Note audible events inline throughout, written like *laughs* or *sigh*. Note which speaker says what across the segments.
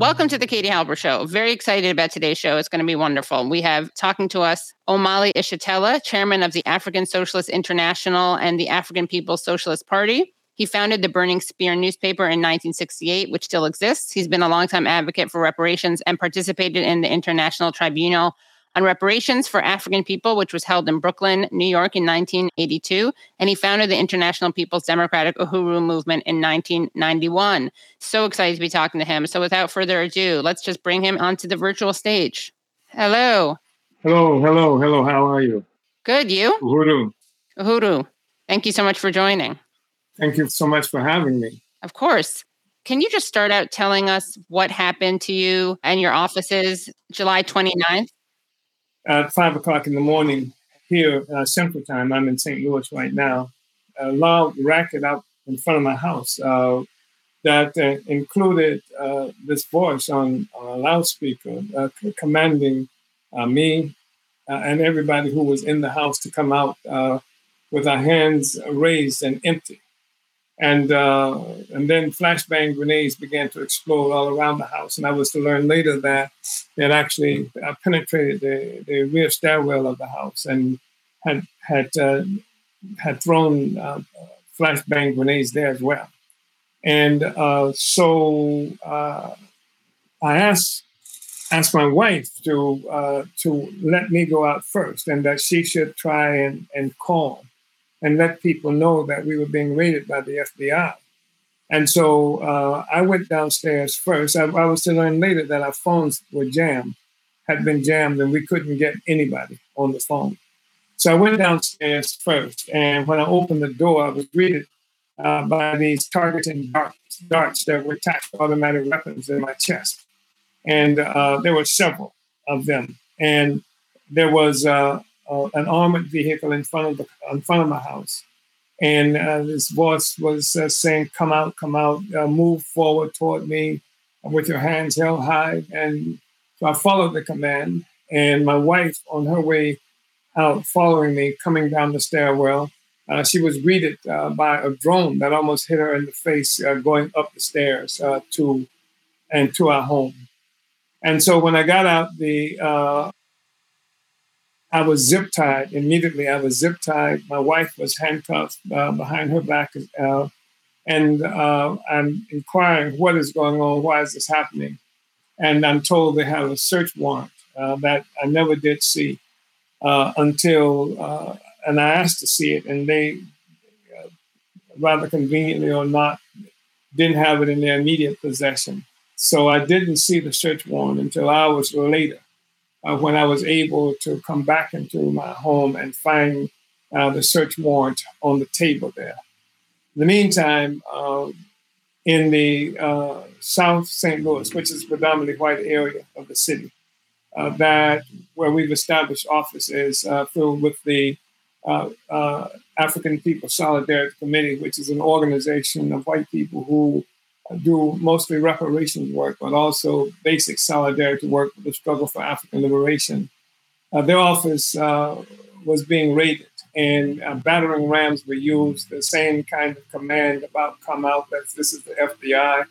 Speaker 1: Welcome to the Katie Halper Show. Very excited about today's show. It's going to be wonderful. We have talking to us Omali Yeshitela, chairman of the African Socialist International and the African People's Socialist Party. He founded the Burning Spear newspaper in 1968, which still exists. He's been a longtime advocate for reparations and participated in the International Tribunal on reparations for African people, which was held in Brooklyn, New York in 1982. And he founded the International People's Democratic Uhuru movement in 1991. So excited to be talking to him. So without further ado, let's just bring him onto the virtual stage. Hello.
Speaker 2: Hello, hello, hello. How are you?
Speaker 1: Good. You?
Speaker 2: Uhuru.
Speaker 1: Uhuru. Thank you so much for joining.
Speaker 2: Thank you so much for having me.
Speaker 1: Of course. Can you just start out telling us what happened to you and your offices July 29th?
Speaker 2: At five o'clock in the morning here uh, Central Time. I'm in St. Louis right now. A loud racket out in front of my house uh, that uh, included uh, this voice on a loudspeaker uh, commanding uh, me and everybody who was in the house to come out with our hands raised and empty and uh, and then flashbang grenades began to explode all around the house. And I was to learn later that it actually uh, penetrated the, the rear stairwell of the house and had had uh, had thrown uh, flashbang grenades there as well. And uh, so uh, I asked asked my wife to to let me go out first, and that she should try and, and call and let people know that we were being raided by the FBI. And so uh, I went downstairs first. I, I, was to learn later that our phones were jammed, had been jammed, and we couldn't get anybody on the phone. So I went downstairs first, and when I opened the door, I was greeted uh, by these targeting darts, darts that were attached automatic weapons in my chest. And uh, there were several of them. And there was uh, uh, an armored vehicle in front of the in front of my house, and uh, this voice was uh, saying, "Come out, come out, uh, move forward toward me with your hands held high." And so I followed the command, and my wife, on her way out, following me, coming down the stairwell. Uh, she was greeted uh, by a drone that almost hit her in the face going up the stairs to and to our home. And so when I got out, the I was zip tied immediately. I was zip tied. My wife was handcuffed uh, behind her back, uh, and uh, I'm inquiring what is going on. Why is this happening? And I'm told they have a search warrant uh, that I never did see uh, until, uh, and I asked to see it, and they, rather conveniently or not, didn't have it in their immediate possession. So I didn't see the search warrant until hours later uh, when I was able to come back into my home and find uh, the search warrant on the table there. In the meantime, uh, in the uh, South St. Louis, which is predominantly white area of the city, uh, that where we've established offices uh, filled with the African People Solidarity Committee, which is an organization of white people who do mostly reparations work, but also basic solidarity work with the struggle for African liberation. Uh, their office uh, was being raided, and uh, battering rams were used. The same kind of command about come out that this is the FBI.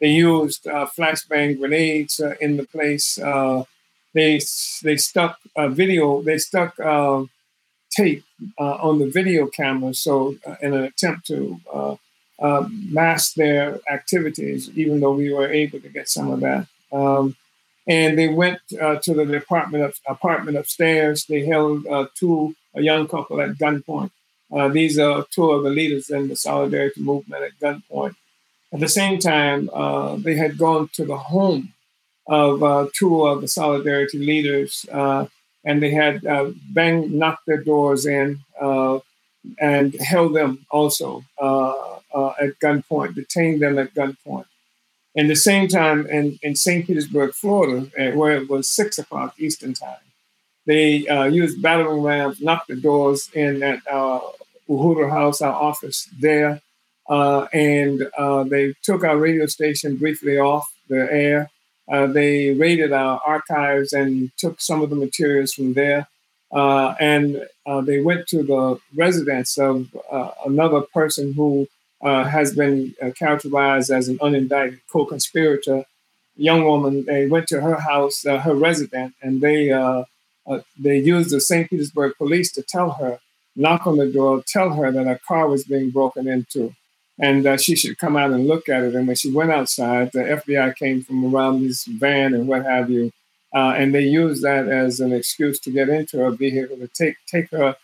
Speaker 2: They used uh, flashbang grenades uh, in the place. Uh, they they stuck a video. They stuck tape on the video camera, so in an attempt to uh, mask their activities, even though we were able to get some of that. Um, and they went uh, to the department of, apartment upstairs. They held uh, two a young couple at gunpoint. Uh, these are two of the leaders in the solidarity movement at gunpoint. At the same time, uh, they had gone to the home of uh, two of the solidarity leaders, and they had banged, knocked their doors in, and held them also uh, at gunpoint, detained them at gunpoint. And the same time in, in St. Petersburg, Florida, where it was six o'clock Eastern time, they uh, used battering rams, knocked the doors in at our Uhuru House, our office there, uh, and uh, they took our radio station briefly off the air. Uh, they raided our archives and took some of the materials from there. Uh, and uh, they went to the residence of another person who has been characterized as an unindicted co-conspirator, young woman. They went to her house, her residence, and they they used the St. Petersburg police to tell her, knock on the door, tell her that a car was being broken into and uh, she should come out and look at it. And when she went outside, the FBI came from around this van and what have you, uh, and they used that as an excuse to get into her vehicle to take take her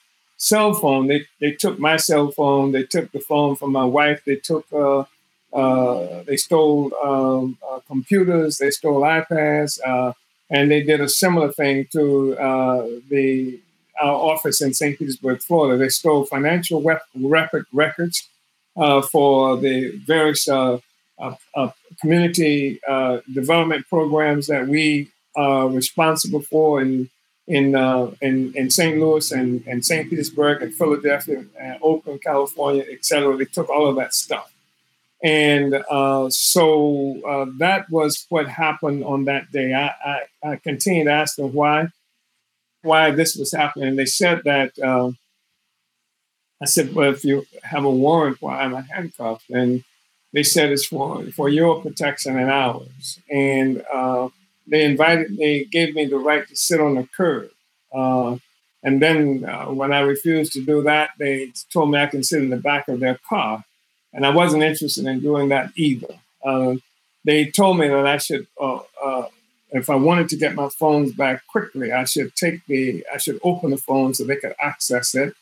Speaker 2: cell phone. They they took my cell phone. They took the phone from my wife. They took. Uh, uh they stole um, uh, computers. They stole iPads, uh, and they did a similar thing to the our office in St. Petersburg, Florida. They stole financial rep- records uh, for the various uh, uh, community development programs that we are responsible for in in in, in St. Louis and, and St. Petersburg and Philadelphia and Oakland, California, etc. They took all of that stuff. And uh, so uh, that was what happened on that day. I, I, I, continued to ask them why, why this was happening. And they said that uh, I said, well, if you have a warrant, why am I handcuffed? And they said it's for for your protection and ours. And uh, they invited, they gave me the right to sit on the curb. Uh, and then uh, when I refused to do that, they told me I can sit in the back of their car. And I wasn't interested in doing that either. Uh, they told me that I should, uh, uh, if I wanted to get my phones back quickly, I should take the, I should open the phone so they could access it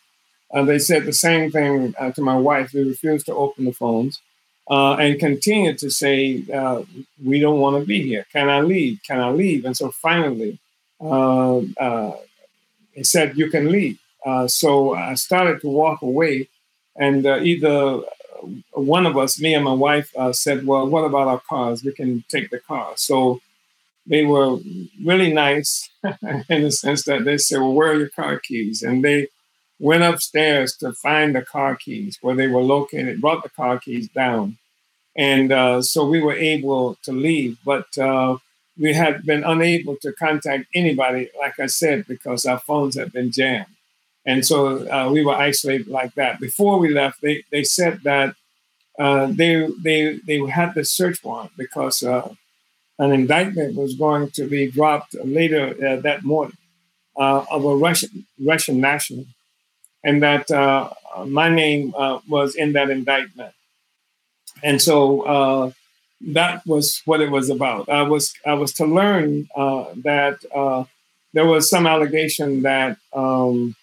Speaker 2: uh, they said the same thing to my wife. They refused to open the phones uh, and continued to say, uh, We don't want to be here. Can I leave? Can I leave? And so finally, uh, uh, he said, You can leave. so I started to walk away, and either one of us, me and my wife, said, Well, what about our cars? We can take the car. So they were really nice *laughs* in the sense that they said, Well, where are your car keys? And they went upstairs to find the car keys where they were located, brought the car keys down. And uh, so we were able to leave, but uh, we had been unable to contact anybody, like I said, because our phones had been jammed. And so uh, we were isolated like that. Before we left, they, they said that uh, they, they, they had the search warrant because uh, an indictment was going to be dropped later uh, that morning of a Russian, Russian national and that my name was in that indictment. And so uh, that was what it was about. I was I was to learn uh, that uh, there was some allegation that um,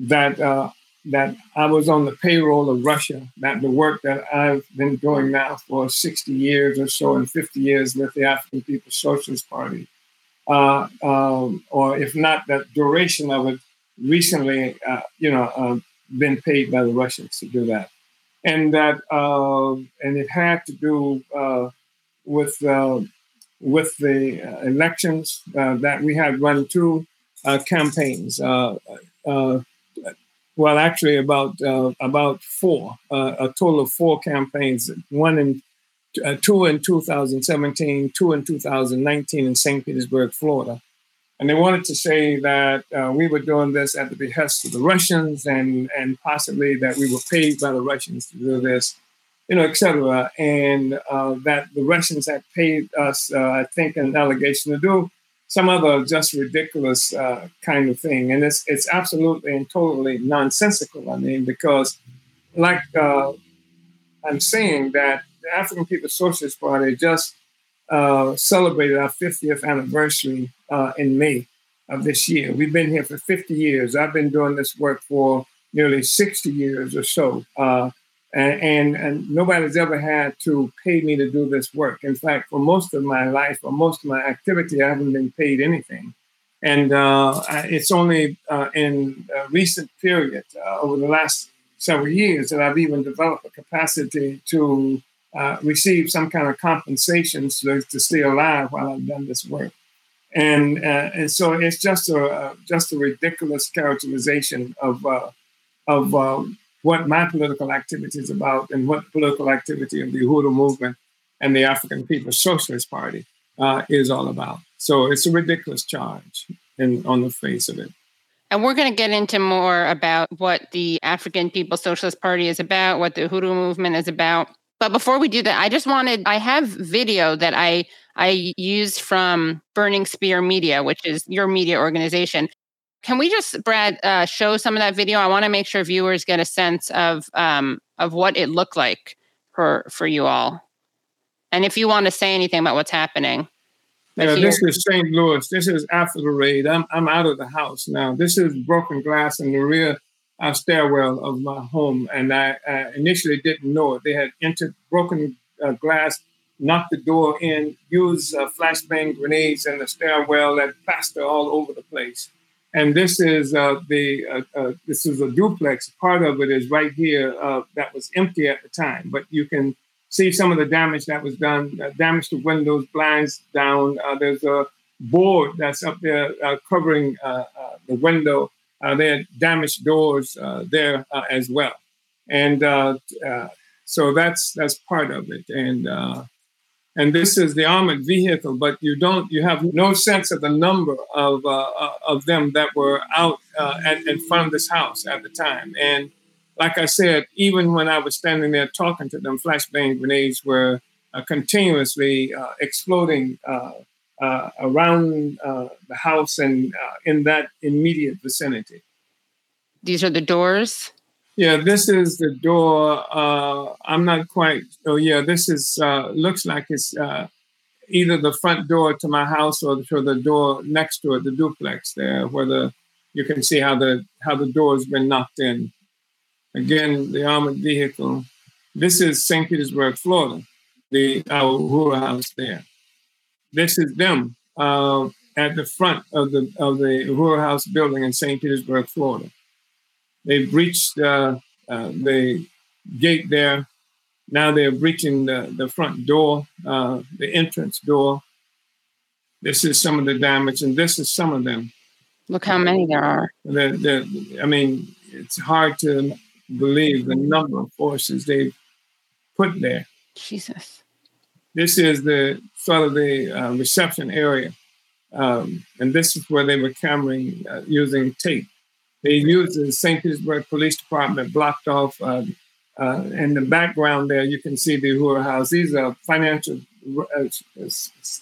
Speaker 2: that uh, that I was on the payroll of Russia. That the work that I've been doing now for 60 years or so, and 50 years with the African People's Socialist Party, um, or if not, that duration of it recently, uh, you know, uh, been paid by the Russians to do that, and that uh, and it had to do uh, with uh, with the uh, elections that we had run two campaigns. well, actually, about about four, a total of four campaigns. One in uh, two in 2017, two in 2019 in St. Petersburg, Florida. And they wanted to say that uh, we were doing this at the behest of the Russians and, and possibly that we were paid by the Russians to do this, you know, et cetera. And uh, that the Russians had paid us, uh, I think, an allegation to do some other just ridiculous uh, kind of thing. And it's, it's absolutely and totally nonsensical, I mean, because like uh, I'm saying that the African People's Socialist Party just uh, celebrated our 50th anniversary uh, in May of this year. We've been here for 50 years. I've been doing this work for nearly 60 years or so. Uh, and, and, nobody's ever had to pay me to do this work. In fact, for most of my life or most of my activity, I haven't been paid anything. And uh, it's only uh, in a recent period, uh, over the last several years that I've even developed a capacity to uh, receive some kind of compensation to, to stay alive while I've done this work. And, uh, and so it's just a just a ridiculous characterization of uh, of uh, what my political activity is about and what political activity of the Uhuru movement and the African People's Socialist Party uh, is all about. So it's a ridiculous charge in, on the face of it.
Speaker 1: And we're going to get into more about what the African People's Socialist Party is about, what the Uhuru movement is about. But before we do that, I just wanted I have video that I I used from Burning Spear Media, which is your media organization. Can we just, Brad, uh, show some of that video? I want to make sure viewers get a sense of um, of what it looked like for for you all, and if you want to say anything about what's happening.
Speaker 2: Yeah, this is St. Louis. This is after the raid. I'm I'm out of the house now. This is broken glass in the rear uh, stairwell of my home, and I uh, initially didn't know it. They had entered broken uh, glass, knocked the door in, used uh, flashbang grenades in the stairwell, and plaster all over the place. And this is uh, the uh, uh, this is a duplex. Part of it is right here that was empty at the time, but you can see some of the damage that was done. Damage to windows, blinds down. There's a board that's up there covering the window. There are damaged doors there as well, and so that's that's part of it. And and this is the armored vehicle, but you don't, you have no sense of the number of uh, uh, of them that were out uh, at, in front of this house at the time. And like I said, even when I was standing there talking to them, flashbang grenades were uh, continuously uh, exploding uh, around the house and in that immediate vicinity.
Speaker 1: These are the doors.
Speaker 2: Yeah, this is the door. Uh, I'm not quite. Oh, yeah, this is uh, looks like it's uh, either the front door to my house or to the door next to it, the duplex there, where the you can see how the how the door has been knocked in. Again, the armored vehicle. This is St. Petersburg, Florida, the our house there. This is them uh, at the front of the of the Uhuru House building in St. Petersburg, Florida. They've breached uh, uh, the gate there. Now they're breaching the, the front door, uh, the entrance door. This is some of the damage, and this is some of them.
Speaker 1: Look how many there are.
Speaker 2: I mean, it's hard to believe the number of forces they've put there.
Speaker 1: Jesus.
Speaker 2: This is the sort of the uh, reception area. Um, and this is where they were cameraing uh, using tape. They used the St. Petersburg Police Department blocked off. Uh, uh, in the background there, you can see the Uhuru House. These are financial uh,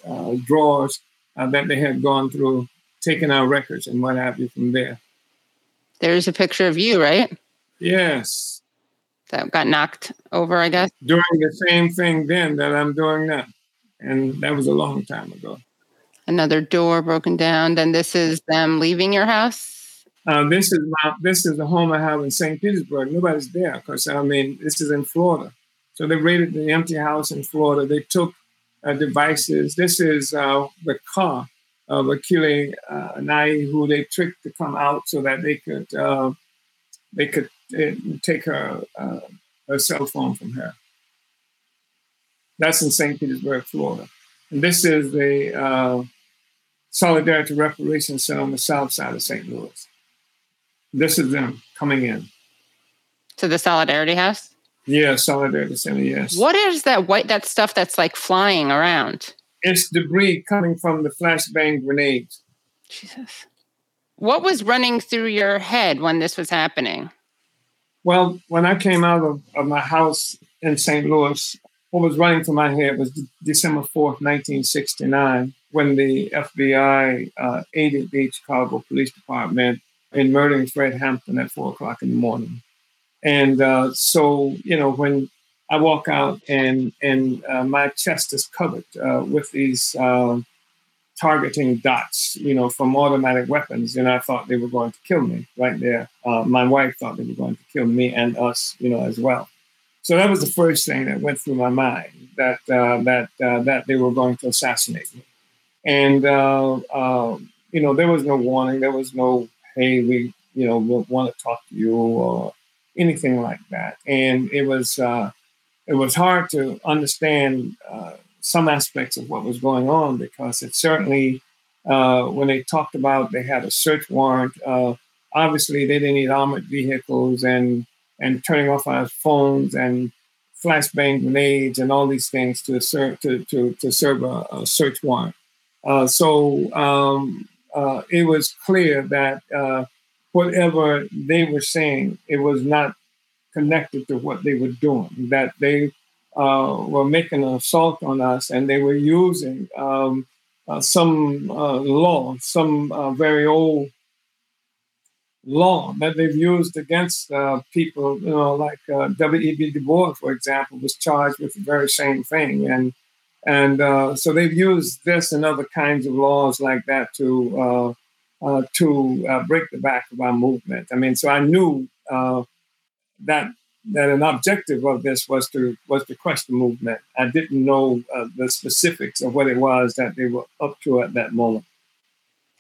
Speaker 2: uh drawers uh, that they had gone through, taking out records and what have you from there.
Speaker 1: There's a picture of you, right?
Speaker 2: Yes.
Speaker 1: That got knocked over, I guess.
Speaker 2: Doing the same thing then that I'm doing now. And that was a long time ago.
Speaker 1: Another door broken down. Then this is them leaving your house?
Speaker 2: Uh, this is my, this is the home I have in St. Petersburg. Nobody's there because I mean this is in Florida. So they raided the empty house in Florida. They took uh, devices. This is uh, the car of Akile uh, Nai, who they tricked to come out so that they could uh, they could uh, take her uh, her cell phone from her. That's in St. Petersburg, Florida. And this is the uh, Solidarity Reparations Center on the south side of St. Louis. This is them coming in.
Speaker 1: To the Solidarity House?
Speaker 2: Yeah, Solidarity Center, yes.
Speaker 1: What is that white that stuff that's like flying around?
Speaker 2: It's debris coming from the flashbang grenades.
Speaker 1: Jesus. What was running through your head when this was happening?
Speaker 2: Well, when I came out of, of my house in St. Louis, what was running through my head was December 4th, 1969, when the FBI uh, aided the Chicago Police Department in murdering Fred Hampton at four o'clock in the morning. And uh, so, you know, when I walk out and and uh, my chest is covered uh, with these um, targeting dots, you know, from automatic weapons, and I thought they were going to kill me right there. Uh, my wife thought they were going to kill me and us, you know, as well. So that was the first thing that went through my mind that uh, that uh, that they were going to assassinate me, and um, you know, there was no warning, there was no hey, we, you know, want to talk to you or anything like that. And it was uh, it was hard to understand uh, some aspects of what was going on because it certainly uh, when they talked about they had a search warrant. Uh, obviously, they didn't need armored vehicles and and turning off our phones and flashbang grenades and all these things to serve to to, to serve a, a search warrant. Uh, so um, uh, it was clear that uh, whatever they were saying, it was not connected to what they were doing. That they uh, were making an assault on us, and they were using um, uh, some uh, law, some very old law that they've used against uh, people, you know, like uh, W.E.B. Du Bois, for example, was charged with the very same thing. And and uh, so they've used this and other kinds of laws like that to uh, uh, to uh, break the back of our movement. I mean, so I knew that that an objective of this was to was to crush the movement. I didn't know the specifics of what it was that they were up to at that moment.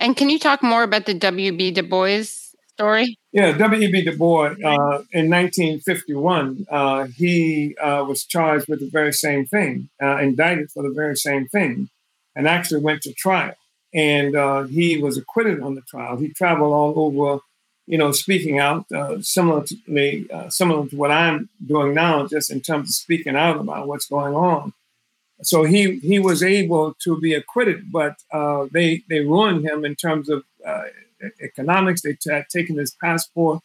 Speaker 1: And can you talk more about the W.B. Du Bois story?
Speaker 2: Yeah, W.E.B. Du Bois uh, in 1951, uh, he uh, was charged with the very same thing, uh, indicted for the very same thing, and actually went to trial. And uh, he was acquitted on the trial. He traveled all over, you know, speaking out, uh, similar to me, similar to what I'm doing now, just in terms of speaking out about what's going on. So he he was able to be acquitted, but they they ruined him in terms of economics. They had taken his passport.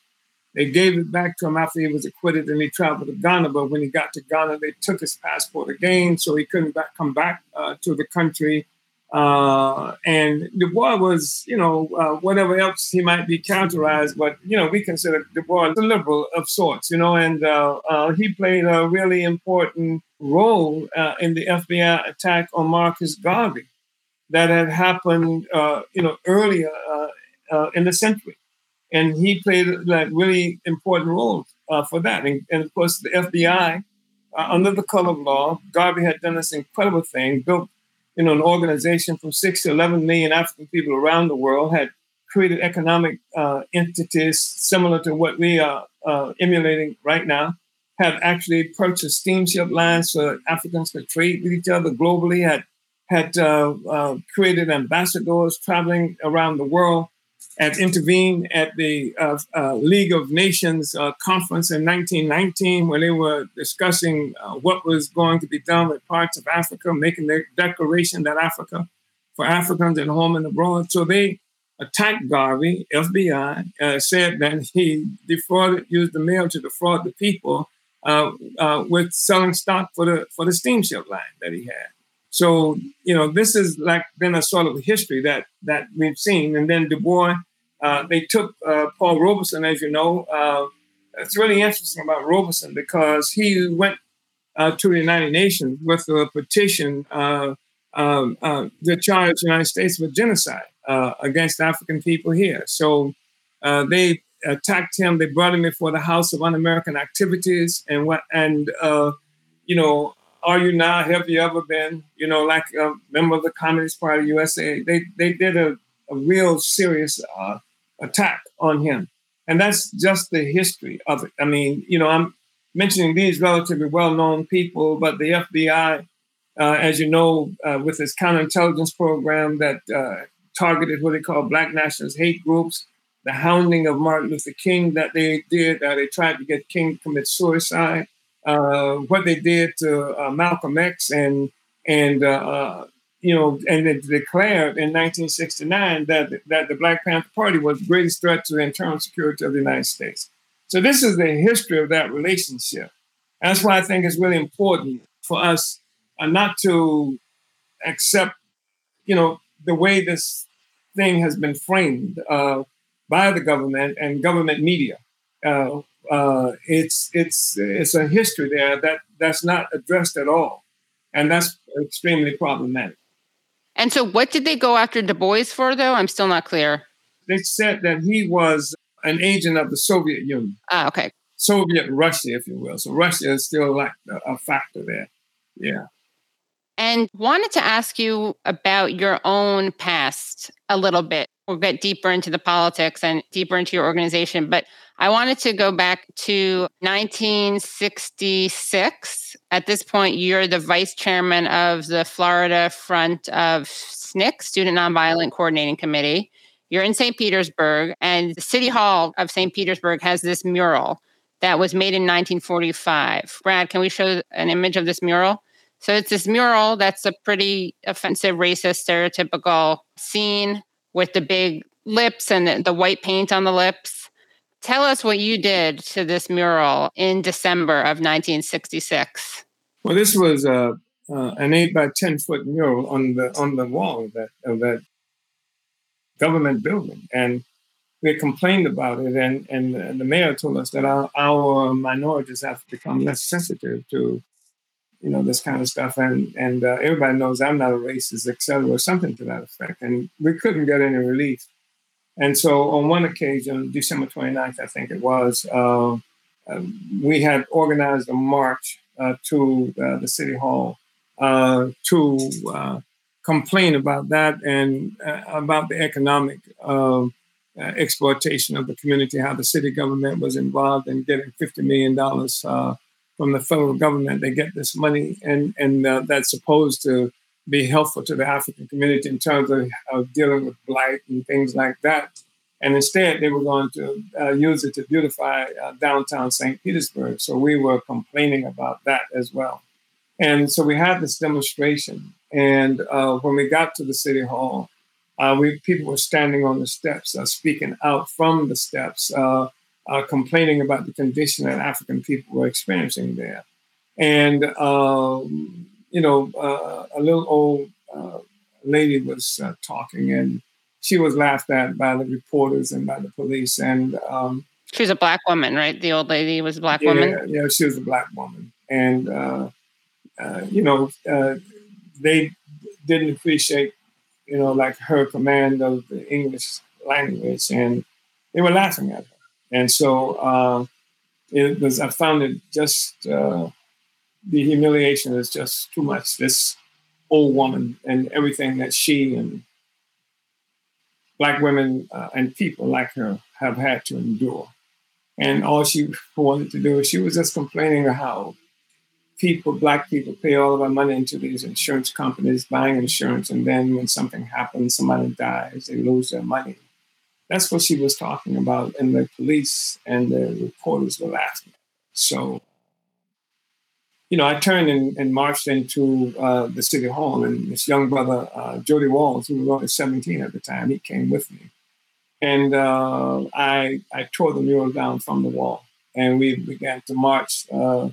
Speaker 2: They gave it back to him after he was acquitted and he traveled to Ghana. But when he got to Ghana, they took his passport again, so he couldn't back, come back uh, to the country. Uh, and Du Bois was, you know, uh, whatever else he might be characterized, but, you know, we consider Du Bois a liberal of sorts, you know, and uh, uh, he played a really important role uh, in the FBI attack on Marcus Garvey that had happened, you know, earlier uh, in the century. And he played like really important role uh, for that. And, and, of course, the FBI, uh, under the color of law, Garvey had done this incredible thing, built you know, an organization from six to 11 million African people around the world, had created economic uh, entities similar to what we are uh, emulating right now, had actually purchased steamship lines so Africans could trade with each other globally, had had uh, uh, created ambassadors traveling around the world, had intervened at the uh, uh, League of Nations uh, conference in 1919, when they were discussing uh, what was going to be done with parts of Africa, making their declaration that Africa, for Africans at home and abroad. So they attacked Garvey, FBI, uh, said that he defrauded, used the mail to defraud the people uh, with selling stock for the for the steamship line that he had. So you know, this is like been a sort of history that that we've seen. And then Du Bois, uh, they took uh, Paul Robeson, as you know. Uh, it's really interesting about Robeson because he went uh, to the United Nations with a petition uh, um, uh, to charge the United States with genocide against African people here. So they attacked him. They brought him before the House of Un-American Activities, and what and you know are you now? Have you ever been? You know, like a member of the Communist Party USA. They they did a, a real serious uh, attack on him, and that's just the history of it. I mean, you know, I'm mentioning these relatively well-known people, but the FBI, uh, as you know, uh, with its counterintelligence program that uh, targeted what they call Black nationalist hate groups, the hounding of Martin Luther King that they did, uh, they tried to get King to commit suicide uh, what they did to uh, Malcolm X and and uh, uh you know and they declared in 1969 that that the Black Panther Party was the greatest threat to the internal security of the United States. So this is the history of that relationship. That's why I think it's really important for us uh, not to accept, you know, the way this thing has been framed uh, by the government and government media. Uh, it's it's it's a history there that that's not addressed at all, and that's extremely problematic.
Speaker 1: And so, what did they go after Du Bois for, though? I'm still not clear.
Speaker 2: They said that he was an agent of the Soviet Union.
Speaker 1: Ah, okay.
Speaker 2: Soviet Russia, if you will. So Russia is still like a factor there. Yeah.
Speaker 1: And wanted to ask you about your own past a little bit. We'll get deeper into the politics and deeper into your organization. But I wanted to go back to 1966. At this point, you're the vice chairman of the Florida Front of SNCC, Student Nonviolent Coordinating Committee. You're in St. Petersburg, and the City Hall of St. Petersburg has this mural that was made in 1945. Brad, can we show an image of this mural? So it's this mural that's a pretty offensive, racist, stereotypical scene with the big lips and the, the white paint on the lips. Tell us what you did to this mural in December of 1966.
Speaker 2: Well, this was uh, uh, an eight by ten foot mural on the on the wall of that of that government building, and we complained about it, and, and, the mayor told us that our, our minorities have to become less sensitive to you know this kind of stuff. And and uh, everybody knows i'm not a racist etc or something to that effect. And we couldn't get any relief and so on one occasion december 29th i think it was uh, uh, we had organized a march uh, to uh, the city hall uh, to complain about that and about the economic um, uh, exploitation of the community, how the city government was involved in getting $50 million uh, from the federal government. They get this money, and, and uh, that's supposed to be helpful to the African community in terms of, of, dealing with blight and things like that. And instead, they were going to uh, use it to beautify uh, downtown St. Petersburg. So we were complaining about that as well. And so we had this demonstration. And uh, when we got to the city hall, uh, we people were standing on the steps, uh, speaking out from the steps, uh, complaining about the condition that African people were experiencing there. And um, you know, uh, a little old uh, lady was talking, and she was laughed at by the reporters and by the police. And um,
Speaker 1: she was a black woman, right? The old lady was a black
Speaker 2: yeah,
Speaker 1: woman.
Speaker 2: Yeah, she was a black woman, and you know, they didn't appreciate you know, like her command of the English language, and they were laughing at her. And so uh, it was. I found it just uh, the humiliation is just too much. This old woman and everything that she and black women uh, and people like her have had to endure. And all she wanted to do, is she was just complaining how people, black people, pay all of our money into these insurance companies, buying insurance, and then when something happens, somebody dies, they lose their money. That's what she was talking about, and the police and the reporters were laughing. So, you know, I turned and, and marched into uh, the city hall, and this young brother, uh, Jody Walls, who was only 17 at the time, he came with me. And uh, I, I tore the mural down from the wall, and we began to march uh,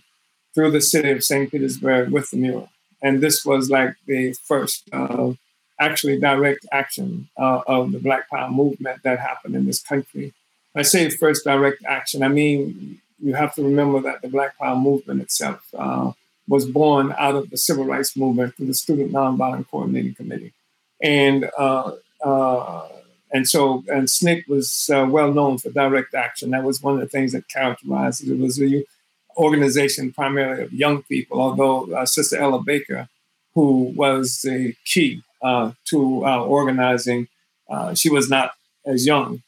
Speaker 2: through the city of St. Petersburg with the mural. And this was like the first uh, actually direct action uh, of the Black Power movement that happened in this country. I say first direct action, I mean, you have to remember that the Black Power movement itself uh, was born out of the civil rights movement through the Student Nonviolent Coordinating Committee. And uh, uh, and so, and SNCC was uh, well known for direct action. That was one of the things that characterized it. It was a organization primarily of young people, although uh, Sister Ella Baker, who was the key uh, to organizing, she was not as young.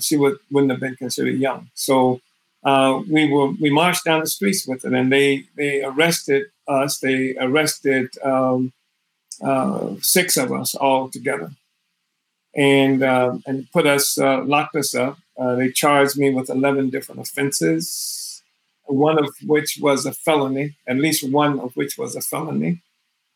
Speaker 2: She would, wouldn't have been considered young. So uh, we were we marched down the streets with it, and they they arrested us. They arrested um, uh, six of us all together, and and put us locked us up. they charged me with eleven different offenses one of which was a felony, at least one of which was a felony.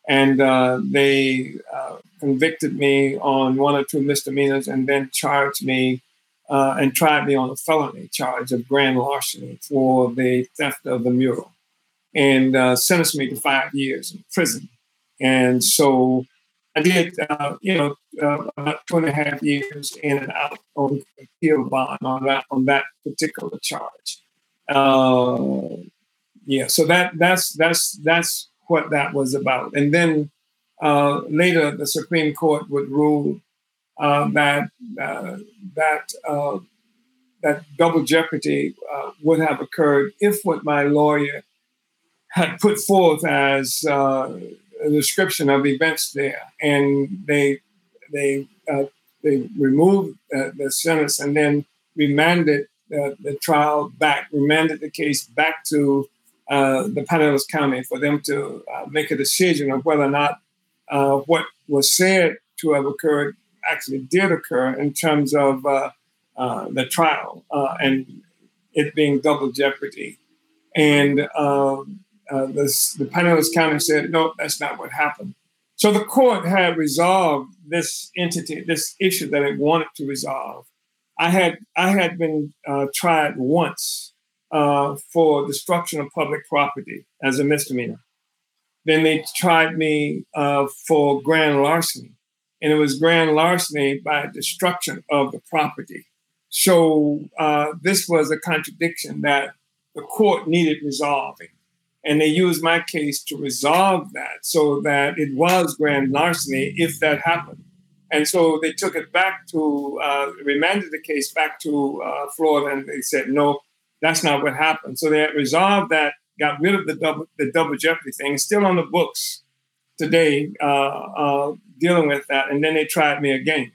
Speaker 2: And uh, they uh, convicted me on one or two misdemeanors and then charged me uh, and tried me on a felony charge of grand larceny for the theft of the mural and uh, sentenced me to five years in prison. And so I did, uh, you know, uh, about two and a half years in and out on appeal bond on that on that particular charge. Uh, yeah, so that that's that's that's what that was about. And then uh, later, the Supreme Court would rule uh, that uh, that uh, that double jeopardy uh, would have occurred if what my lawyer had put forth as a description of events there, and they they they removed the sentence and then remanded the, trial back, remanded the case back to uh, the Pinellas County for them to uh, make a decision of whether or not uh, what was said to have occurred actually did occur in terms of uh, uh, the trial and it being double jeopardy. And um, this, the Pinellas County said, no, that's not what happened. So the court had resolved this entity, this issue that it wanted to resolve. I had I had been uh, tried once uh, for destruction of public property as a misdemeanor. Then they tried me uh, for grand larceny, and it was grand larceny by destruction of the property. So uh, this was a contradiction that the court needed resolving. And they used my case to resolve that so that it was grand larceny if that happened. And so they took it back to, uh, remanded the case back to uh, Florida, and they said, no, that's not what happened. So they resolved that, got rid of the double, the double jeopardy thing, still on the books today, uh, uh dealing with that. And then they tried me again.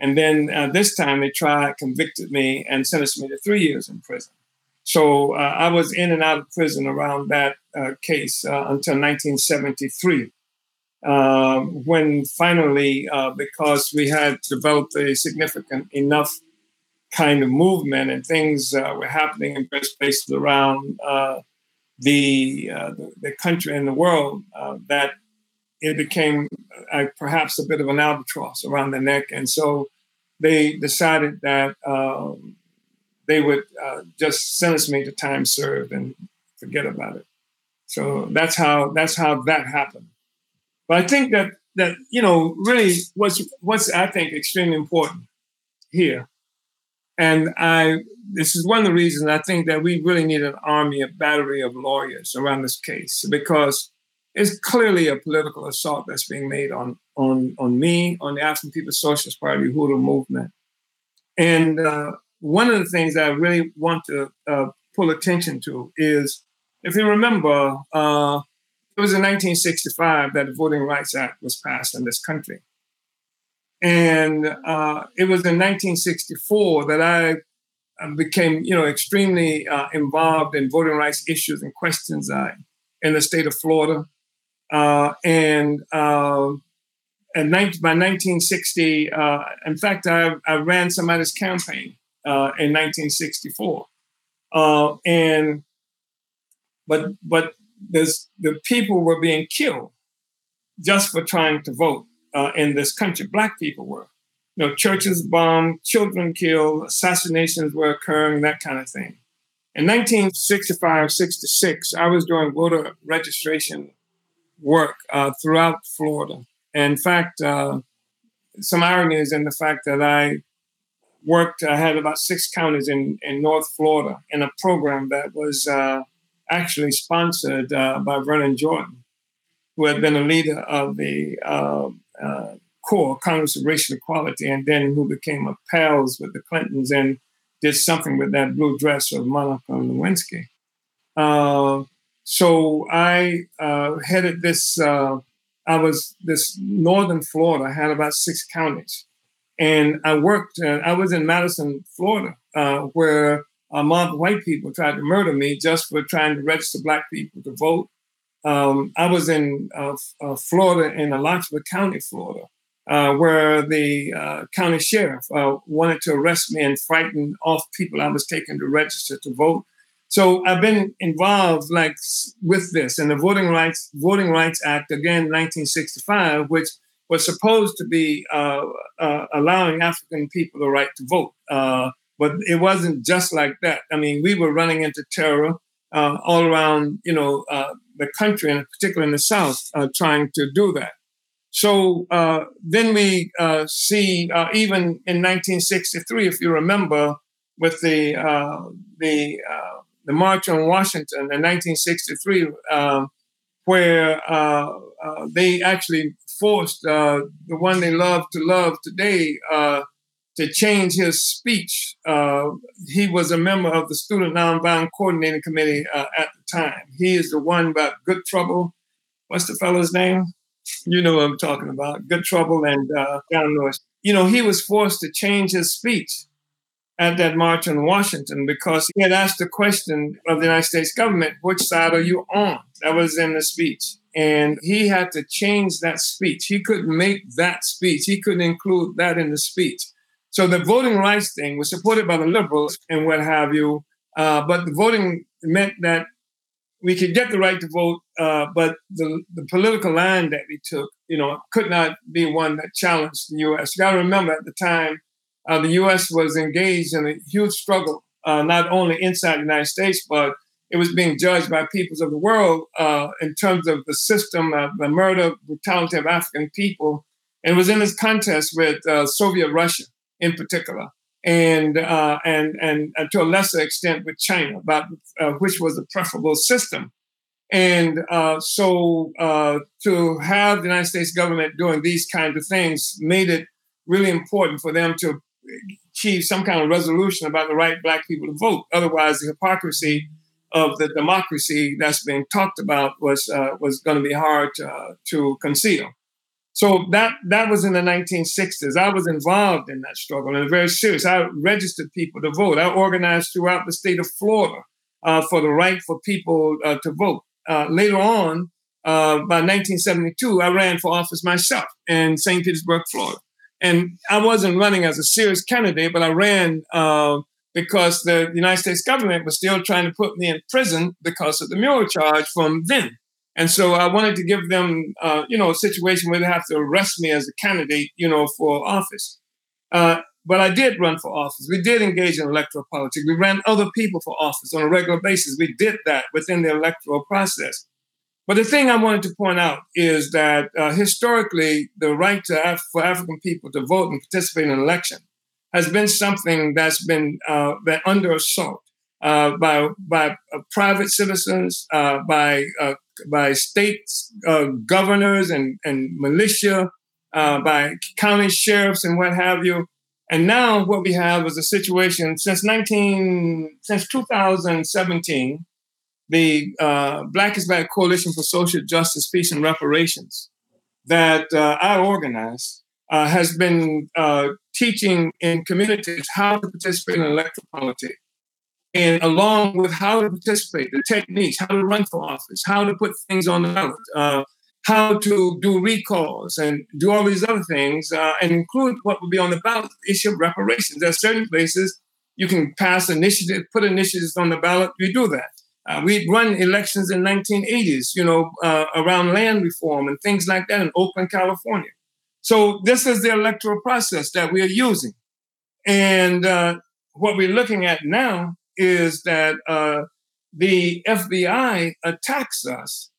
Speaker 2: And then uh, this time they tried, convicted me, and sentenced me to three years in prison. So uh, I was in and out of prison around that uh, case uh, until 1973, um, when finally, uh, because we had developed a significant enough kind of movement and things uh, were happening in various places around uh, the, the, the country and the world, that it became perhaps a bit of an albatross around the neck, and so they decided that. Um, they would uh, just sentence me to time served and forget about it. So that's how that's how that happened. But I think that that you know really what's what's I think extremely important here, and I this is one of the reasons I think that we really need an army, a battery of lawyers around this case because it's clearly a political assault that's being made on on on me, on the African People's Socialist Party, Uhuru movement, and uh, one of the things that I really want to uh, pull attention to is, if you remember, uh, it was in 1965 that the Voting Rights Act was passed in this country. And uh, it was in 1964 that I uh, became, you know, extremely uh, involved in voting rights issues and questions uh, in the state of Florida. And and by 1960, in fact, I, I ran somebody's campaign uh, in 1964. Uh, and but but the people were being killed just for trying to vote uh, in this country. Black people were. You know, churches bombed, children killed, assassinations were occurring, that kind of thing. In 1965, 66, I was doing voter registration work uh, throughout Florida. in fact, uh, some irony is in the fact that I worked, I had about six counties in, in North Florida in a program that was uh, actually sponsored uh, by Vernon Jordan, who had been a leader of the uh, uh CORE, Congress of Racial Equality, and then who became a pals with the Clintons and did something with that blue dress of Monica Lewinsky. Uh, so I uh, headed this, I was this northern Florida, I had about six counties and I worked, uh, I was in Madison, Florida, uh, where a mob of white people tried to murder me just for trying to register black people to vote. Um, I was in uh, uh Florida, in Alachua County, Florida, uh, where the uh, county sheriff wanted to arrest me and frighten off people I was taking to register to vote. So I've been involved like with this and the Voting Rights Voting Rights Act again, 1965, which was supposed to be uh, uh, allowing African people the right to vote. Uh, but it wasn't just like that. I mean, we were running into terror uh, all around, you know, uh, the country, and particularly in the South, uh, trying to do that. So then we see, even in 1963, if you remember, with the the the March on Washington in 1963, where they actually forced uh, the one they love to love today uh, to change his speech. Uh, he was a member of the Student Nonviolent Coordinating Committee uh, at the time. He is the one about Good Trouble. What's the fellow's name? You know what I'm talking about. Good Trouble and uh, John Lewis. You know, he was forced to change his speech at that march in Washington because he had asked the question of the United States government, which side are you on? That was in the speech. And he had to change that speech. He couldn't make that speech. He couldn't include that in the speech. So the voting rights thing was supported by the liberals and what have you. Uh, but the voting meant that we could get the right to vote, uh, but the, the political line that we took, you know, could not be one that challenged the U.S. You got to remember at the time, uh, the U.S. was engaged in a huge struggle, uh, not only inside the United States, but it was being judged by peoples of the world uh, in terms of the system, of the murder, brutality of African people. And was in this contest with uh, Soviet Russia in particular and uh, and and to a lesser extent with China, about uh, which was the preferable system. And so to have the United States government doing these kinds of things made it really important for them to achieve some kind of resolution about the right black people to vote. Otherwise, the hypocrisy of the democracy that's being talked about was uh, was going to be hard uh, to conceal. So that that was in the 1960s. I was involved in that struggle and very serious. I registered people to vote. I organized throughout the state of Florida uh, for the right for people uh, to vote. Uh, later on, uh, by 1972, I ran for office myself in St. Petersburg, Florida. And I wasn't running as a serious candidate, but I ran uh, because the United States government was still trying to put me in prison because of the Muir charge from then. And so I wanted to give them, uh, you know, a situation where they have to arrest me as a candidate, you know, for office. Uh, but I did run for office. We did engage in electoral politics. We ran other people for office on a regular basis. We did that within the electoral process. But the thing I wanted to point out is that uh, historically, the right Af- for African people to vote and participate in an election has been something that's been, uh, been under assault uh, by by uh, private citizens, uh, by uh, by state governors and and militia, by county sheriffs and what have you. And now what we have is a situation since 19 since 2017, the Black is Back Coalition for Social Justice, Peace, and Reparations that I organized has been teaching in communities how to participate in electoral politics and along with how to participate, the techniques, how to run for office, how to put things on the ballot, uh, how to do recalls and do all these other things, uh, and include what would be on the ballot, the issue of reparations. There are certain places you can pass initiatives, put initiatives on the ballot. We do that. Uh, we run elections in 1980s, you know, uh, around land reform and things like that in Oakland, California. So this is the electoral process that we are using. And uh, what we're looking at now is that uh, the FBI attacks us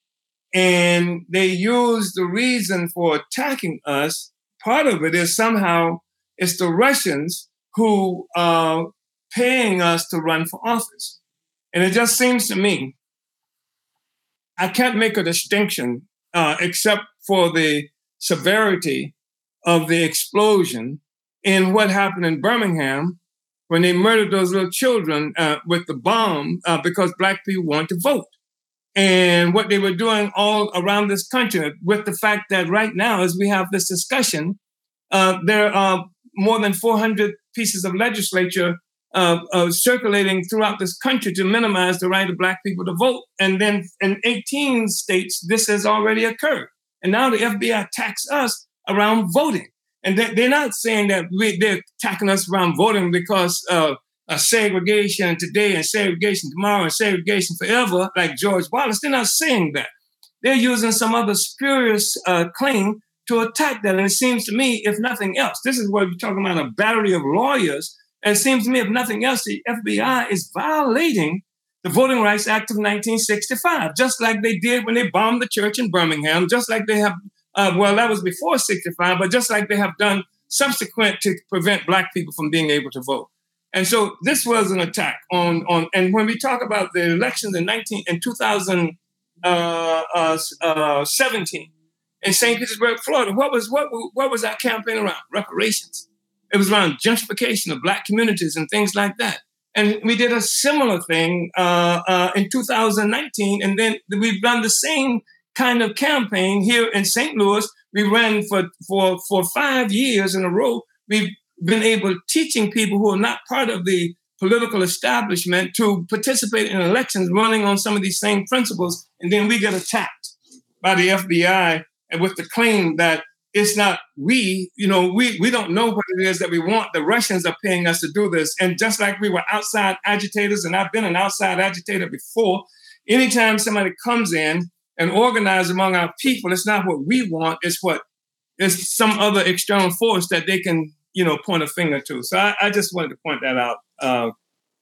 Speaker 2: and they use the reason for attacking us. Part of it is somehow it's the Russians who are paying us to run for office. And it just seems to me, I can't make a distinction uh, except for the severity of the explosion in what happened in Birmingham when they murdered those little children uh, with the bomb uh, because black people want to vote. And what they were doing all around this country, with the fact that right now, as we have this discussion, uh, there are more than 400 pieces of legislature uh, uh, circulating throughout this country to minimize the right of black people to vote. And then in 18 states, this has already occurred. And now the FBI attacks us around voting. And they, are not saying that we, they're attacking us around voting because of segregation today and segregation tomorrow and segregation forever, like George Wallace. They're not saying that. They're using some other spurious uh, claim to attack that. And it seems to me, if nothing else, this is what you're talking about a battery of lawyers. And it seems to me, if nothing else, the FBI is violating the Voting Rights Act of 1965, just like they did when they bombed the church in Birmingham, just like they have uh, well, that was before 65, but just like they have done subsequent to prevent black people from being able to vote. And so this was an attack on, on and when we talk about the elections in 19 in 2017 uh, uh, uh in St. Petersburg, Florida, what was what what was our campaign around? Reparations. It was around gentrification of black communities and things like that. And we did a similar thing uh, uh, in 2019, and then we've done the same kind of campaign here in St. Louis. We ran for, for, for five years in a row. We've been able teaching people who are not part of the political establishment to participate in elections running on some of these same principles. And then we get attacked by the FBI with the claim that it's not we, you know, we, we don't know what it is that we want. The Russians are paying us to do this. And just like we were outside agitators, and I've been an outside agitator before, anytime somebody comes in and organizes among our people, it's not what we want, it's what it's some other external force that they can, you know, point a finger to. So I, I just wanted to point that out, uh,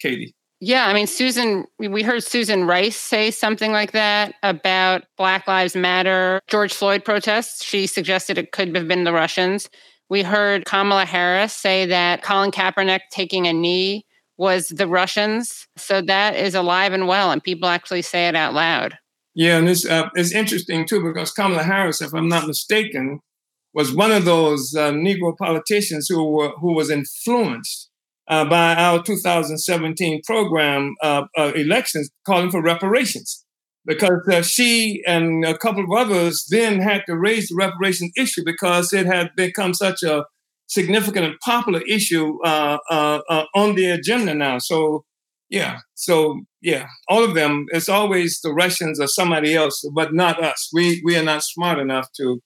Speaker 2: Katie.
Speaker 1: Yeah, I mean, Susan, we heard Susan Rice say something like that about Black Lives Matter, George Floyd protests. She suggested it could have been the Russians. We heard Kamala Harris say that Colin Kaepernick taking a knee was the Russians. So that is alive and well, and people actually say it out loud.
Speaker 2: Yeah, and it's, uh, it's interesting too because Kamala Harris, if I'm not mistaken, was one of those uh, Negro politicians who were, who was influenced uh, by our 2017 program uh, uh, elections calling for reparations because uh, she and a couple of others then had to raise the reparation issue because it had become such a significant and popular issue uh, uh, on the agenda now. So, yeah, so yeah, all of them. It's always the Russians or somebody else, but not us. We we are not smart enough to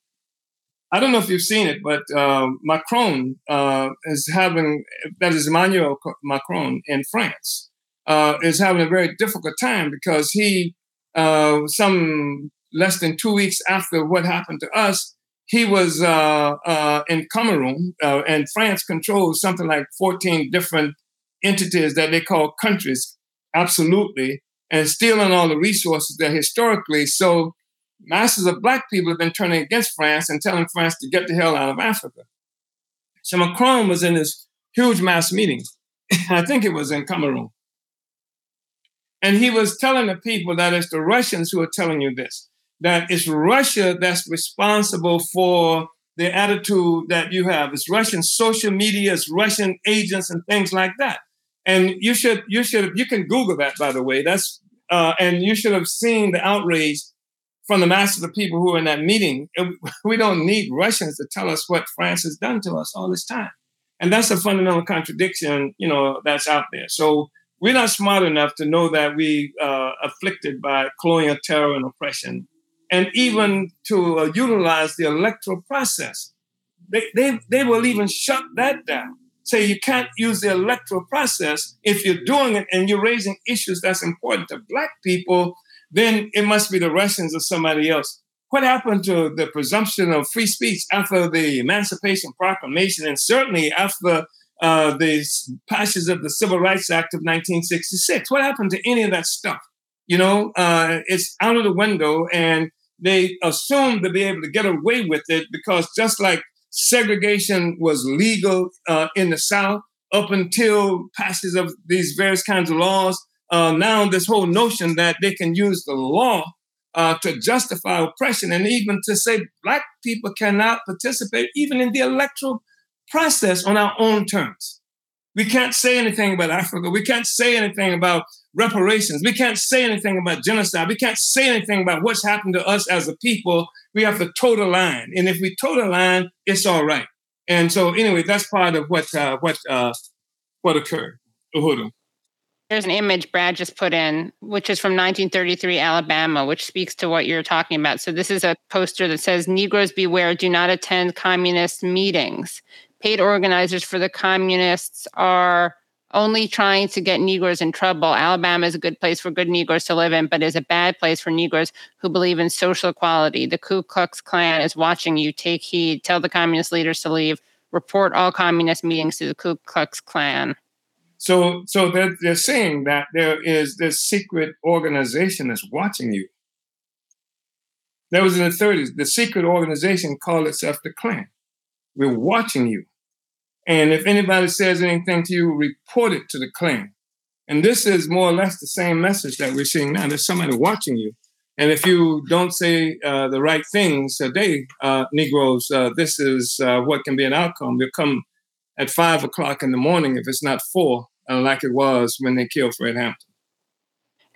Speaker 2: I don't know if you've seen it, but uh, Macron uh, is having, that is Emmanuel Macron in France, uh, is having a very difficult time because he, uh, some less than two weeks after what happened to us, he was uh, uh, in Cameroon, and France controls something like 14 different entities that they call countries, absolutely, and stealing all the resources that historically. So masses of black people have been turning against France and telling France to get the hell out of Africa. So Macron was in this huge mass meeting. *laughs* I think it was in Cameroon. And he was telling the people that it's the Russians who are telling you this, that it's Russia that's responsible for the attitude that you have. It's Russian social media, it's Russian agents and things like that. And you should, you should, you can Google that, by the way. That's, uh, and you should have seen the outrage from the mass of the people who are in that meeting. *laughs* We don't need Russians to tell us what France has done to us all this time. And that's a fundamental contradiction, you know, that's out there. So we're not smart enough to know that we uh, afflicted by colonial terror and oppression, and even to uh, utilize the electoral process. They, they, they will even shut that down. Say you can't use the electoral process if you're doing it and you're raising issues that's important to Black people then it must be the Russians or somebody else. What happened to the presumption of free speech after the Emancipation Proclamation and certainly after uh, the passage of the Civil Rights Act of 1966? What happened to any of that stuff? You know, uh, it's out of the window, and they assume to be able to get away with it because just like segregation was legal uh, in the South up until passage of these various kinds of laws, uh, now this whole notion that they can use the law uh, to justify oppression and even to say black people cannot participate even in the electoral process on our own terms. We can't say anything about Africa. We can't say anything about reparations. We can't say anything about genocide. We can't say anything about what's happened to us as a people. We have to toe the line, and if we toe the line, it's all right. And so, anyway, that's part of what uh, what uh, what occurred. Uhuru.
Speaker 1: There's an image Brad just put in, which is from 1933 Alabama, which speaks to what you're talking about. So this is a poster that says Negroes beware, do not attend communist meetings. Paid organizers for the communists are only trying to get Negroes in trouble. Alabama is a good place for good Negroes to live in, but is a bad place for Negroes who believe in social equality. The Ku Klux Klan is watching you. Take heed. Tell the communist leaders to leave. Report all communist meetings to the Ku Klux Klan.
Speaker 2: So, so they're, they're saying that there is this secret organization that's watching you. That was in the 30s. The secret organization called itself the Klan. We're watching you. And if anybody says anything to you, report it to the Klan. And this is more or less the same message that we're seeing now. There's somebody watching you. And if you don't say uh, the right things today, uh, Negroes, uh, this is uh, what can be an outcome. They'll come at five o'clock in the morning if it's not four, uh, like it was when they killed Fred Hampton.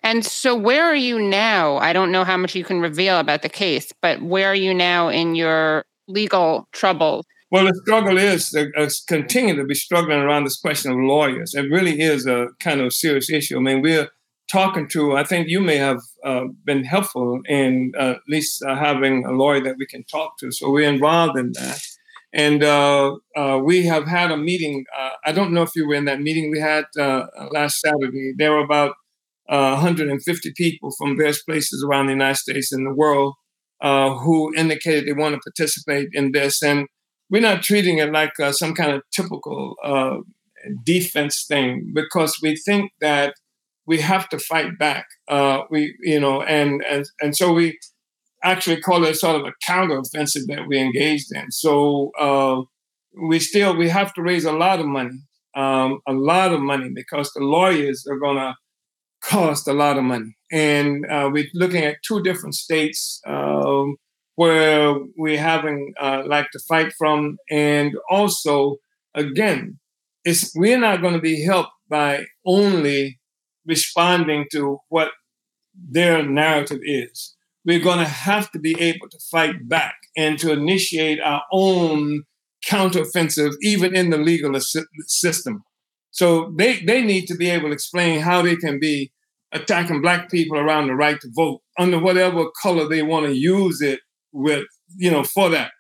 Speaker 1: And so, where are you now? I don't know how much you can reveal about the case, but where are you now in your legal trouble?
Speaker 2: Well, the struggle is uh, uh, continue to be struggling around this question of lawyers. It really is a kind of serious issue. I mean, we're talking to. I think you may have uh, been helpful in uh, at least uh, having a lawyer that we can talk to. So we're involved in that, and uh, we have had a meeting. I don't know if you were in that meeting we had last Saturday. There were about 150 people from various places around the United States and the world who indicated they want to participate in this and we're not treating it like uh, some kind of typical uh, defense thing because we think that we have to fight back. Uh, we, you know, and, and and so we actually call it sort of a counteroffensive that we engaged in. So uh, we still we have to raise a lot of money, um, a lot of money because the lawyers are going to cost a lot of money, and uh, we're looking at two different states. Um, where we're having uh, like to fight from, and also again, it's we're not going to be helped by only responding to what their narrative is. We're going to have to be able to fight back and to initiate our own counteroffensive, even in the legal system. So they, they need to be able to explain how they can be attacking black people around the right to vote under whatever color they want to use it with, you know, for that.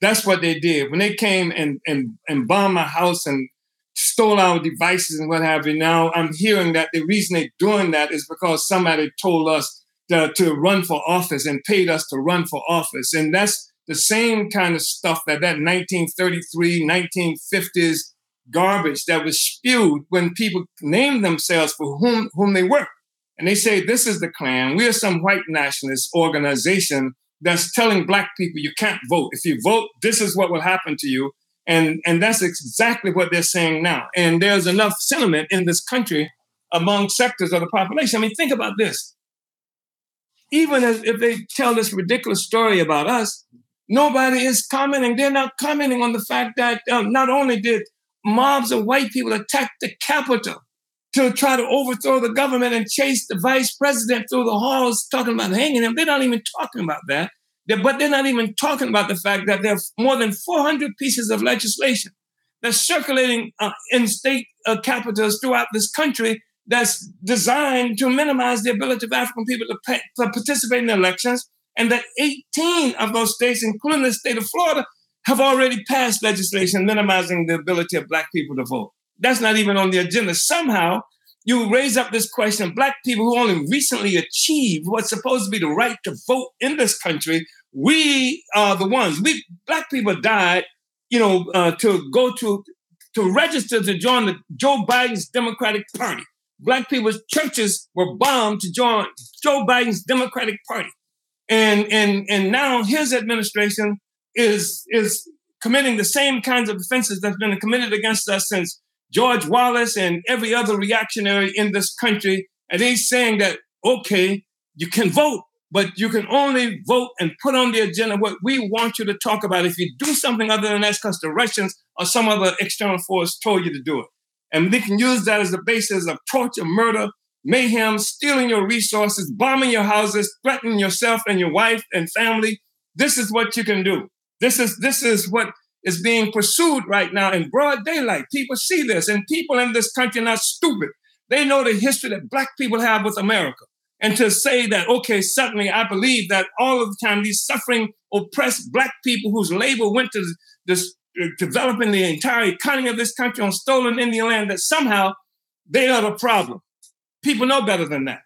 Speaker 2: That's what they did. When they came and and and bombed my house and stole our devices and what have you. Now I'm hearing that the reason they're doing that is because somebody told us to, to run for office and paid us to run for office. And that's the same kind of stuff that that 1933, 1950s garbage that was spewed when people named themselves for whom whom they were. And they say, this is the Klan. We are some white nationalist organization that's telling black people you can't vote. If you vote, this is what will happen to you. And, and that's exactly what they're saying now. And there's enough sentiment in this country among sectors of the population. I mean, think about this. Even as, if they tell this ridiculous story about us, nobody is commenting. They're not commenting on the fact that um, not only did mobs of white people attack the Capitol to try to overthrow the government and chase the vice president through the halls, talking about hanging him. They're not even talking about that. They're, but they're not even talking about the fact that there are more than 400 pieces of legislation that's circulating uh, in state uh, capitals throughout this country that's designed to minimize the ability of African people to, pay, to participate in elections, and that 18 of those states, including the state of Florida, have already passed legislation minimizing the ability of Black people to vote. That's not even on the agenda. Somehow, you raise up this question black people who only recently achieved what's supposed to be the right to vote in this country we are the ones we black people died you know uh, to go to to register to join the joe biden's democratic party black people's churches were bombed to join joe biden's democratic party and and and now his administration is is committing the same kinds of offenses that's been committed against us since George Wallace and every other reactionary in this country. And he's saying that, okay, you can vote, but you can only vote and put on the agenda what we want you to talk about. If you do something other than that, because the Russians or some other external force told you to do it. And they can use that as the basis of torture, murder, mayhem, stealing your resources, bombing your houses, threatening yourself and your wife and family. This is what you can do. This is this is what is being pursued right now in broad daylight. People see this, and people in this country are not stupid. They know the history that Black people have with America. And to say that, okay, suddenly I believe that all of the time these suffering, oppressed Black people whose labor went to this, developing the entire economy of this country on stolen Indian land, that somehow they are the problem. People know better than that.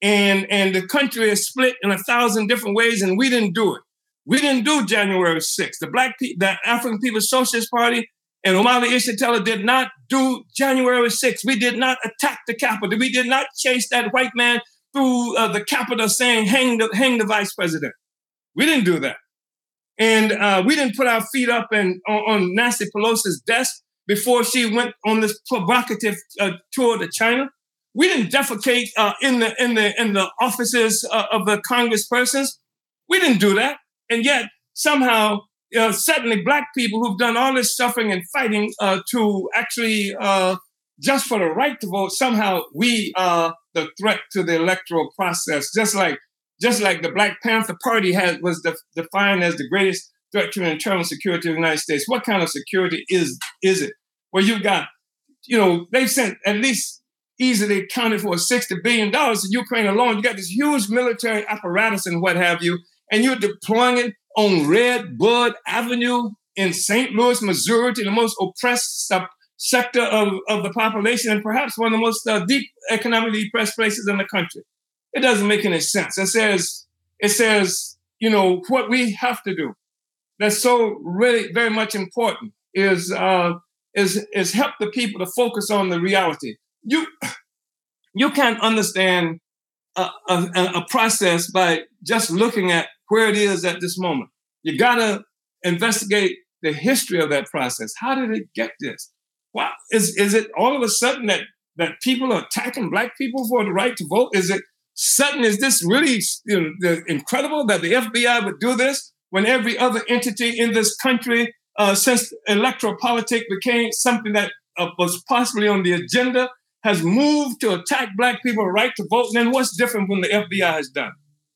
Speaker 2: And, and the country is split in a thousand different ways, and we didn't do it. We didn't do January 6th. The Black Pe- the African People's Socialist Party and Omali Yeshitela did not do January 6th. We did not attack the Capitol. We did not chase that white man through uh, the Capitol saying, hang the, hang the vice president. We didn't do that. And uh, we didn't put our feet up and, on, on Nancy Pelosi's desk before she went on this provocative uh, tour to China. We didn't defecate uh, in the in the in the offices uh, of the congresspersons. We didn't do that. And yet, somehow, uh, suddenly, black people who've done all this suffering and fighting uh, to actually just for the right to vote, somehow we are the threat to the electoral process. Just like just like the Black Panther Party had was defined as the greatest threat to internal security of the United States. What kind of security is is it? Well, you've got, you know, they've sent at least easily accounted for $60 billion in Ukraine alone. You got this huge military apparatus and what have you, and you're deploying it on Red Bud Avenue in St. Louis, Missouri, to the most oppressed sub- sector of, of the population and perhaps one of the most uh, deep economically depressed places in the country. It doesn't make any sense. It says, it says, you know, what we have to do that's so really very much important is uh, is is help the people to focus on the reality. You you can't understand a, a, a process by just looking at where it is at this moment. You gotta investigate the history of that process. How did it get this? Why is is it all of a sudden that that people are attacking black people for the right to vote? Is it sudden? Is this really you know, incredible that the FBI would do this when every other entity in this country, uh, since electoral politics became something that uh, was possibly on the agenda, has moved to attack black people right to vote? And then what's different from the FBI has done?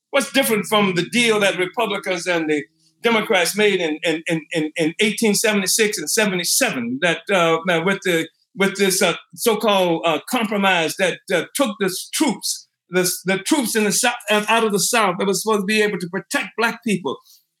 Speaker 2: What's different from the deal that Republicans and the Democrats made in, in, in, in 1876 and 77 that uh, with the with this uh, so-called uh, compromise that uh, took the troops, the, the troops in the south out of the south that was supposed to be able to protect black people,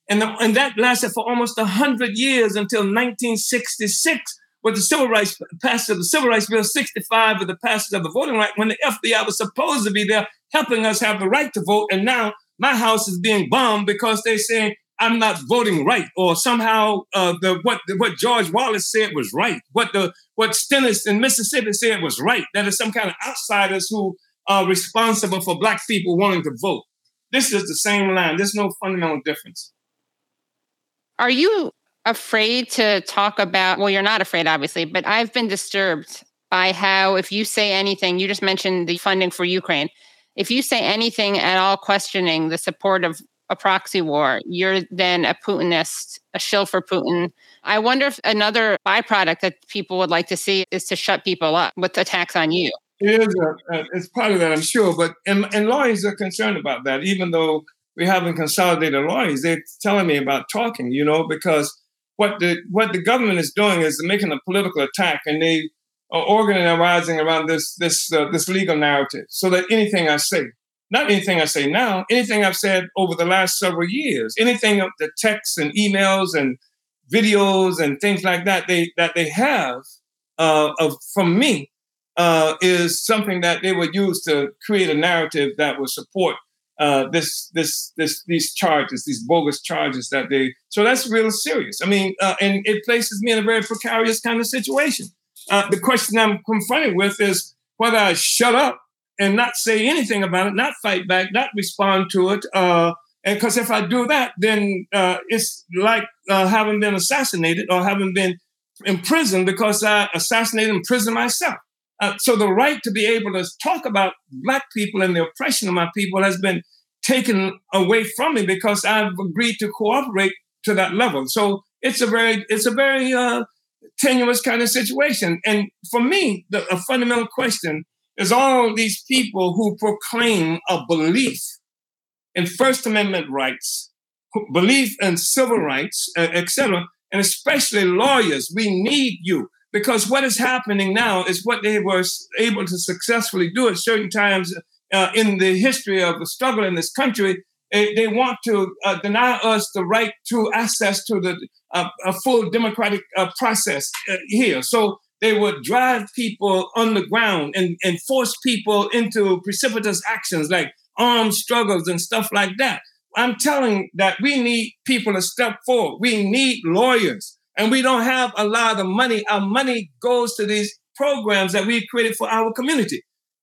Speaker 2: and the, and that lasted for almost hundred years until 1966 with the civil rights passage of the civil rights bill 65 with the passage of the voting right when the FBI was supposed to be there helping us have the right to vote, and now my house is being bombed because they're saying I'm not voting right, or somehow uh, the what what George Wallace said was right, what the what Stennis in Mississippi said was right. That is some kind of outsiders who are responsible for black people wanting to vote. This is the same line. There's no fundamental difference.
Speaker 1: Are you afraid to talk about? Well, you're not afraid, obviously, but I've been disturbed by how if you say anything, you just mentioned the funding for Ukraine. If you say anything at all questioning the support of a proxy war. You're then a Putinist, a shill for Putin. I wonder if another byproduct that people would like to see is to shut people up with attacks on you.
Speaker 2: It is a, it's part of that, I'm sure. But and, and lawyers are concerned about that, even though we haven't consolidated lawyers. They're telling me about talking, you know, because what the what the government is doing is making a political attack, and they are organizing around this this uh, this legal narrative, so that anything I say not anything I say now, anything I've said over the last several years, anything of the texts and emails and videos and things like that they that they have uh, of from me uh, is something that they would use to create a narrative that would support uh, this this this these charges, these bogus charges that they. So that's real serious. I mean, uh, and it places me in a very precarious kind of situation. Uh, the question I'm confronted with is whether I shut up and not say anything about it, not fight back, not respond to it. Uh, and because if I do that, then uh, it's like uh, having been assassinated or having been imprisoned because I assassinated and imprisoned myself. Uh, so the right to be able to talk about black people and the oppression of my people has been taken away from me because I've agreed to cooperate to that level. So it's a very it's a very uh, tenuous kind of situation. And for me, the, a fundamental question is all these people who proclaim a belief in First Amendment rights, belief in civil rights, uh, etc., and especially lawyers. We need you because what is happening now is what they were able to successfully do at certain times uh, in the history of the struggle in this country. They want to uh, deny us the right to access to the uh, a full democratic uh, process uh, here. So they would drive people on the ground and, and force people into precipitous actions like armed struggles and stuff like that. I'm telling that we need people to step forward. We need lawyers. And we don't have a lot of money. Our money goes to these programs that we created for our community.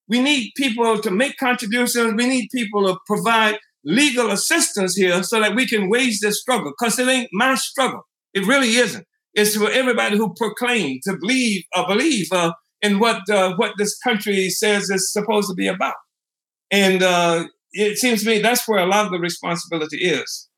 Speaker 2: We need people to make contributions. We need people to provide legal assistance here so that we can wage this struggle because it ain't my struggle. It really isn't. It's for everybody who proclaim to believe or believe uh, in what uh, what this country says is supposed to be about. And uh, it seems to me that's where a lot of the responsibility is.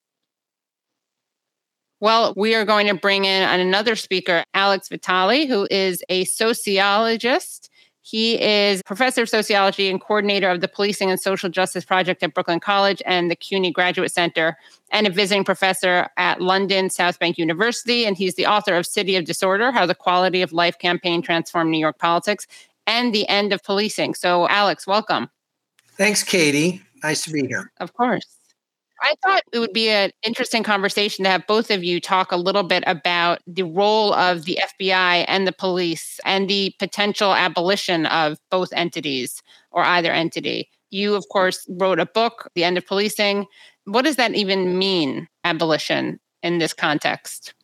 Speaker 1: Well, we are going to bring in another speaker, Alex Vitale, who is a sociologist He is professor of sociology and coordinator of the Policing and Social Justice Project at Brooklyn College and the CUNY Graduate Center, and a visiting professor at London South Bank University. And he's the author of City of Disorder How the Quality of Life Campaign Transformed New York Politics and The End of Policing. So, Alex, welcome.
Speaker 3: Thanks, Katie. Nice to be here.
Speaker 1: Of course. I thought it would be an interesting conversation to have both of you talk a little bit about the role of the FBI and the police and the potential abolition of both entities or either entity. You, of course, wrote a book, The End of Policing. What does that even mean, abolition, in this context?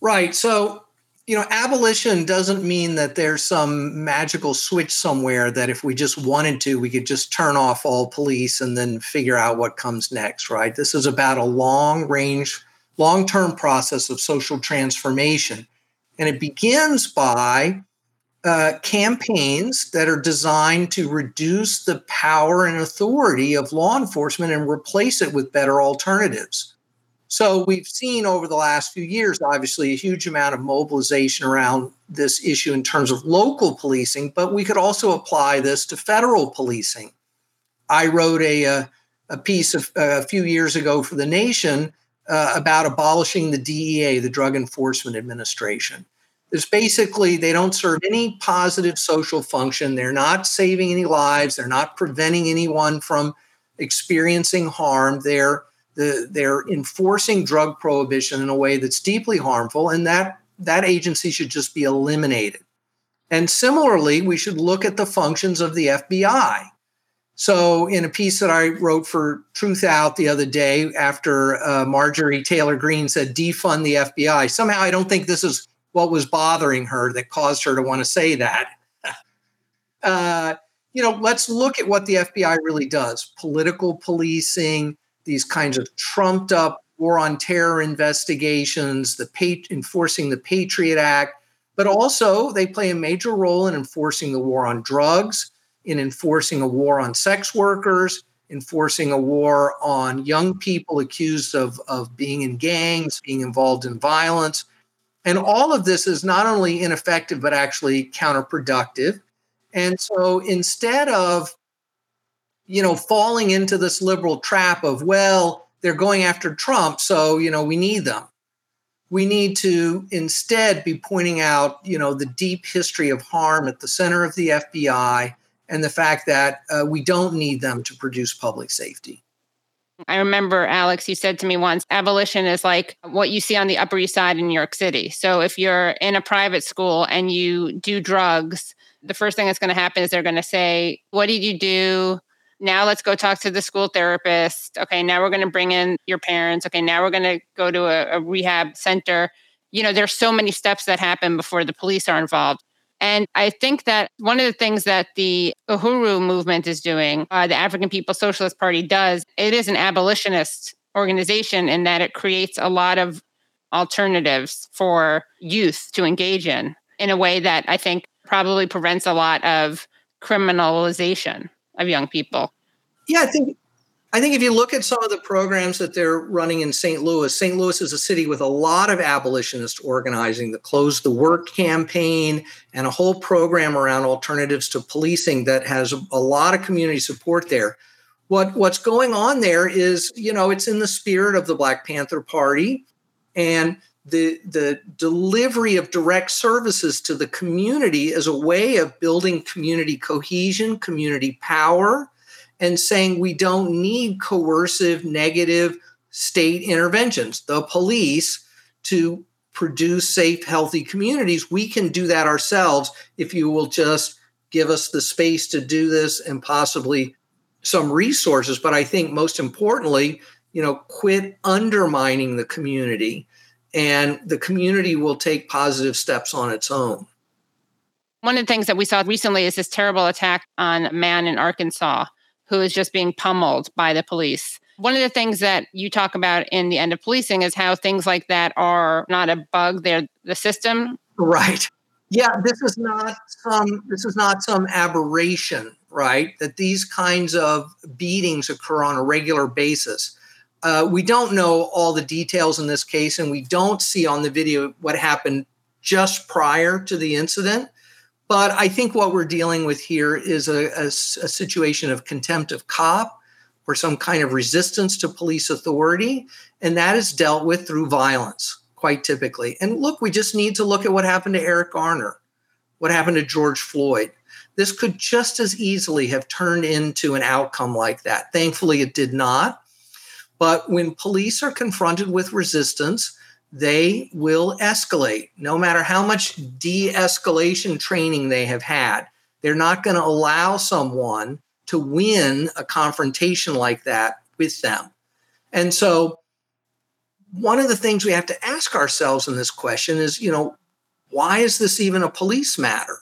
Speaker 3: Right. So you know, abolition doesn't mean that there's some magical switch somewhere that if we just wanted to, we could just turn off all police and then figure out what comes next, right? This is about a long range, long term process of social transformation. And it begins by uh, campaigns that are designed to reduce the power and authority of law enforcement and replace it with better alternatives. So we've seen over the last few years, obviously, a huge amount of mobilization around this issue in terms of local policing, but we could also apply this to federal policing. I wrote a, a, a piece of, uh, a few years ago for The Nation uh, about abolishing the DEA, the Drug Enforcement Administration. It's basically they don't serve any positive social function. They're not saving any lives. They're not preventing anyone from experiencing harm. They're the, they're enforcing drug prohibition in a way that's deeply harmful, and that that agency should just be eliminated. And similarly, we should look at the functions of the FBI. So, in a piece that I wrote for Truthout the other day, after uh, Marjorie Taylor Greene said defund the FBI, somehow I don't think this is what was bothering her that caused her to want to say that. *laughs* uh, you know, let's look at what the FBI really does political policing, these kinds of trumped up war on terror investigations, the enforcing the Patriot Act, but also they play a major role in enforcing the war on drugs, in enforcing a war on sex workers, enforcing a war on young people accused of, of being in gangs, being involved in violence. And all of this is not only ineffective, but actually counterproductive. And so instead of you know, falling into this liberal trap of, well, they're going after Trump, so, you know, we need them. We need to instead be pointing out, you know, the deep history of harm at the center of the FBI and the fact that uh, we don't need them to produce public safety.
Speaker 1: I remember, Alex, you said to me once abolition is like what you see on the Upper East Side in New York City. So if you're in a private school and you do drugs, the first thing that's going to happen is they're going to say, What did you do? Now let's go talk to the school therapist. Okay, now we're going to bring in your parents. Okay, now we're going to go to a, a, rehab center. You know, there's so many steps that happen before the police are involved. And I think that one of the things that the Uhuru movement is doing, uh, the African People's Socialist Party does, it is an abolitionist organization in that it creates a lot of alternatives for youth to engage in in a way that I think probably prevents a lot of criminalization of young people.
Speaker 3: Yeah, I think I think if you look at some of the programs that they're running in St. Louis, St. Louis is a city with a lot of abolitionist organizing, the Close the Work campaign, and a whole program around alternatives to policing that has a lot of community support there. What, what's going on there is, you know, it's in the spirit of the Black Panther Party. And the, the delivery of direct services to the community as a way of building community cohesion, community power, and saying we don't need coercive, negative state interventions. The police to produce safe, healthy communities, we can do that ourselves if you will just give us the space to do this and possibly some resources. But I think most importantly, you know, quit undermining the community and the community will take positive steps on its own.
Speaker 1: One of the things that we saw recently is this terrible attack on a man in Arkansas who is just being pummeled by the police. One of the things that you talk about in the end of policing is how things like that are not a bug, they're the system.
Speaker 3: Right. Yeah, this is not some this is not some aberration, right? That these kinds of beatings occur on a regular basis. Uh, we don't know all the details in this case, and we don't see on the video what happened just prior to the incident. But I think what we're dealing with here is a, a, a situation of contempt of cop or some kind of resistance to police authority. And that is dealt with through violence, quite typically. And look, we just need to look at what happened to Eric Garner, what happened to George Floyd. This could just as easily have turned into an outcome like that. Thankfully, it did not. But when police are confronted with resistance, they will escalate no matter how much de escalation training they have had. They're not going to allow someone to win a confrontation like that with them. And so, one of the things we have to ask ourselves in this question is, you know, why is this even a police matter?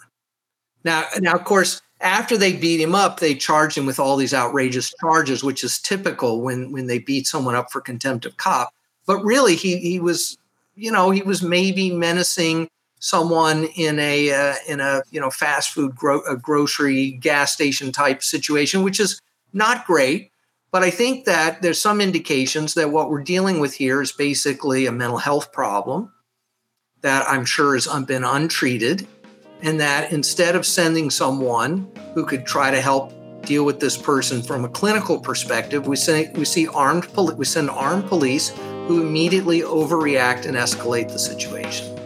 Speaker 3: Now, now, of course, after they beat him up, they charge him with all these outrageous charges, which is typical when when they beat someone up for contempt of cop. But really, he he was, you know, he was maybe menacing someone in a uh, in a you know fast food gro- grocery gas station type situation, which is not great. But I think that there's some indications that what we're dealing with here is basically a mental health problem that I'm sure has been untreated and that instead of sending someone who could try to help deal with this person from a clinical perspective, we say we see armed poli- we send armed police who immediately overreact and escalate the situation.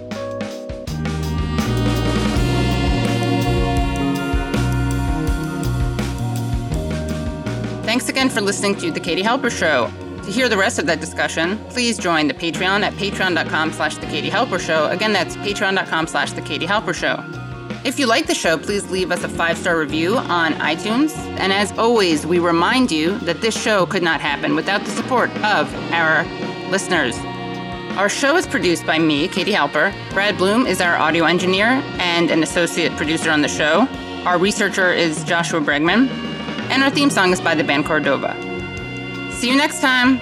Speaker 1: Thanks again for listening to The Katie Halper Show. To hear the rest of that discussion, please join the Patreon at patreon.com slash The Katie Halper Show. Again, that's patreon.com slash The Katie Halper Show. If you like the show, please leave us a five star review on iTunes. And as always, we remind you that this show could not happen without the support of our listeners. Our show is produced by me, Katie Halper. Brad Bloom is our audio engineer and an associate producer on the show. Our researcher is Joshua Bregman. And our theme song is by the band Cordova. See you next time.